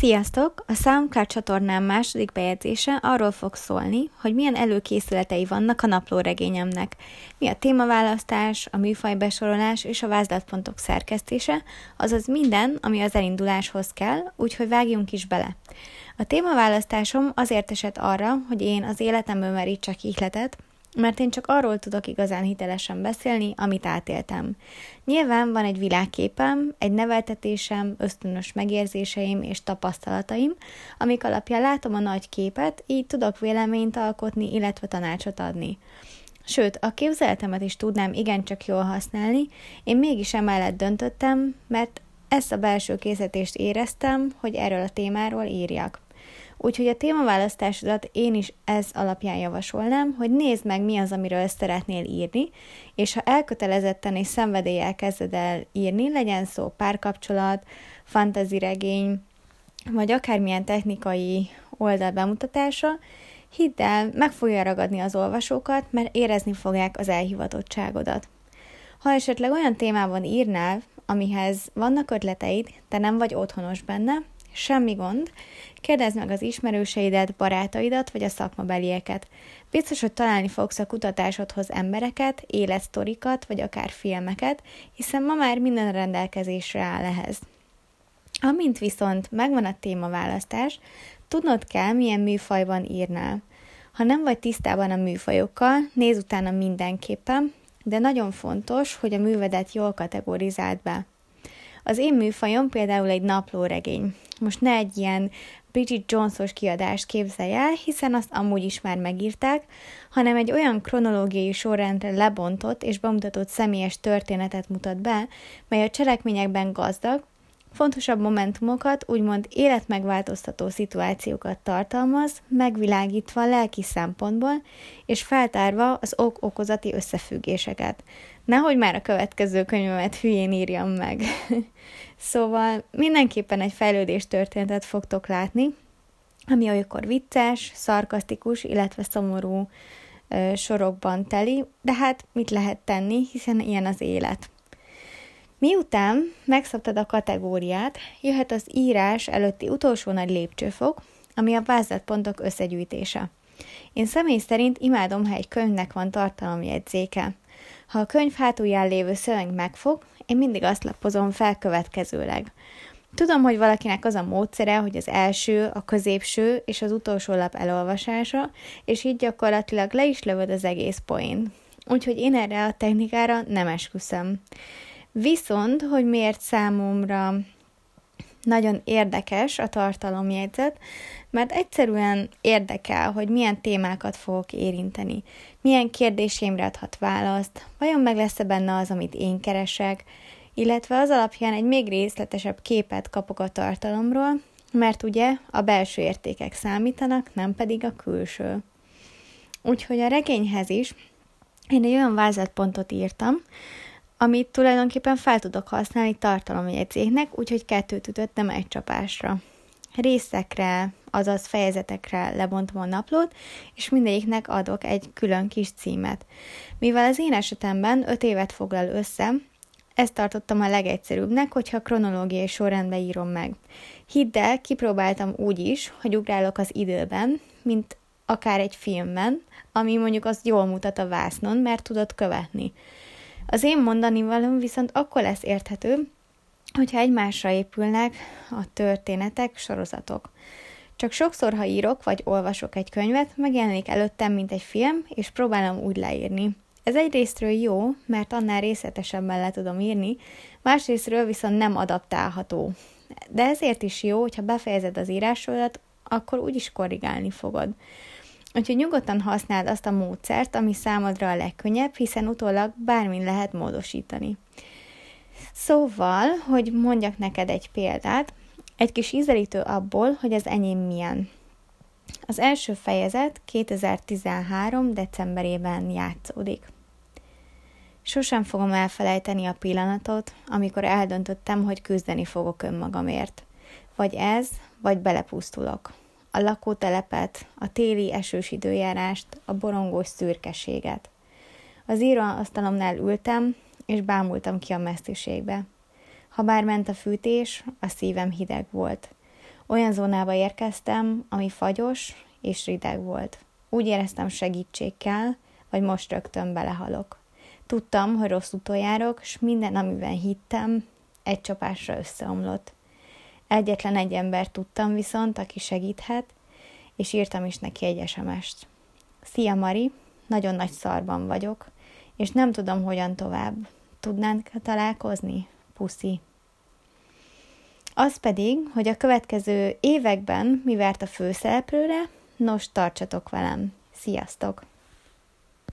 Sziasztok! A Soundcloud csatornám második bejegyzése arról fog szólni, hogy milyen előkészületei vannak a naplóregényemnek, mi a témaválasztás, a műfajbesorolás és a vázlatpontok szerkesztése, azaz minden, ami az elinduláshoz kell, úgyhogy vágjunk is bele. A témaválasztásom azért esett arra, hogy én az életemből merítsek ihletet, mert én csak arról tudok igazán hitelesen beszélni, amit átéltem. Nyilván van egy világképem, egy neveltetésem, ösztönös megérzéseim és tapasztalataim, amik alapján látom a nagy képet, így tudok véleményt alkotni, illetve tanácsot adni. Sőt, a képzeletemet is tudnám igencsak jól használni, én mégis emellett döntöttem, mert ezt a belső készítést éreztem, hogy erről a témáról írjak. Úgyhogy a témaválasztásodat én is ez alapján javasolnám, hogy nézd meg, mi az, amiről szeretnél írni, és ha elkötelezetten és szenvedéllyel kezded el írni, legyen szó párkapcsolat, fantasy regény, vagy akármilyen technikai oldal bemutatása, hidd el, meg fogja ragadni az olvasókat, mert érezni fogják az elhivatottságodat. Ha esetleg olyan témában írnál, amihez vannak ötleteid, de nem vagy otthonos benne, Semmi gond. Kérdezd meg az ismerőseidet, barátaidat vagy a szakmabelieket. Biztos, hogy találni fogsz a kutatásodhoz embereket, életsztorikat vagy akár filmeket, hiszen ma már minden rendelkezésre áll ehhez. Amint viszont megvan a témaválasztás, tudnod kell, milyen műfajban írnál. Ha nem vagy tisztában a műfajokkal, nézz utána mindenképpen, de nagyon fontos, hogy a művedet jól kategorizáld be. Az én műfajom például egy naplóregény. Most ne egy ilyen Bridget Jones-os kiadást képzelj el, hiszen azt amúgy is már megírták, hanem egy olyan kronológiai sorrendre lebontott és bemutatott személyes történetet mutat be, mely a cselekményekben gazdag, fontosabb momentumokat, úgymond életmegváltoztató szituációkat tartalmaz, megvilágítva lelki szempontból, és feltárva az ok-okozati összefüggéseket. Nehogy már a következő könyvemet hülyén írjam meg. szóval mindenképpen egy fejlődés történetet fogtok látni, ami olykor vicces, szarkasztikus, illetve szomorú ö, sorokban teli, de hát mit lehet tenni, hiszen ilyen az élet. Miután megszabtad a kategóriát, jöhet az írás előtti utolsó nagy lépcsőfok, ami a vázlatpontok összegyűjtése. Én személy szerint imádom, ha egy könyvnek van tartalomjegyzéke. Ha a könyv hátulján lévő szöveg megfog, én mindig azt lapozom fel következőleg. Tudom, hogy valakinek az a módszere, hogy az első, a középső és az utolsó lap elolvasása, és így gyakorlatilag le is lövöd az egész poén. Úgyhogy én erre a technikára nem esküszöm. Viszont, hogy miért számomra nagyon érdekes a tartalomjegyzet, mert egyszerűen érdekel, hogy milyen témákat fogok érinteni, milyen kérdéseimre adhat választ, vajon meg lesz-e benne az, amit én keresek, illetve az alapján egy még részletesebb képet kapok a tartalomról, mert ugye a belső értékek számítanak, nem pedig a külső. Úgyhogy a regényhez is én egy olyan vázlatpontot írtam, amit tulajdonképpen fel tudok használni tartalomjegyzéknek, úgyhogy kettőt ütöttem egy csapásra. Részekre, azaz fejezetekre lebontom a naplót, és mindegyiknek adok egy külön kis címet. Mivel az én esetemben öt évet foglal össze, ezt tartottam a legegyszerűbbnek, hogyha kronológiai sorrendbe írom meg. Hidd el, kipróbáltam úgy is, hogy ugrálok az időben, mint akár egy filmben, ami mondjuk azt jól mutat a vásznon, mert tudod követni. Az én mondani valóm viszont akkor lesz érthető, hogyha egymásra épülnek a történetek, sorozatok. Csak sokszor, ha írok vagy olvasok egy könyvet, megjelenik előttem, mint egy film, és próbálom úgy leírni. Ez egyrésztről jó, mert annál részletesebben le tudom írni, másrésztről viszont nem adaptálható. De ezért is jó, hogyha befejezed az írásodat, akkor úgyis korrigálni fogod. Úgyhogy nyugodtan használd azt a módszert, ami számodra a legkönnyebb, hiszen utólag bármin lehet módosítani. Szóval, hogy mondjak neked egy példát, egy kis ízelítő abból, hogy az enyém milyen. Az első fejezet 2013. decemberében játszódik. Sosem fogom elfelejteni a pillanatot, amikor eldöntöttem, hogy küzdeni fogok önmagamért. Vagy ez, vagy belepusztulok a lakótelepet, a téli esős időjárást, a borongós szürkeséget. Az íróasztalomnál ültem, és bámultam ki a mesztiségbe. Ha bár ment a fűtés, a szívem hideg volt. Olyan zónába érkeztem, ami fagyos és rideg volt. Úgy éreztem segítség kell, vagy most rögtön belehalok. Tudtam, hogy rossz úton járok, és minden, amiben hittem, egy csapásra összeomlott. Egyetlen egy ember tudtam viszont, aki segíthet, és írtam is neki egy SMS-t. Szia Mari, nagyon nagy szarban vagyok, és nem tudom, hogyan tovább. Tudnánk találkozni? Puszi. Az pedig, hogy a következő években mi várt a főszereplőre, nos, tartsatok velem. Sziasztok!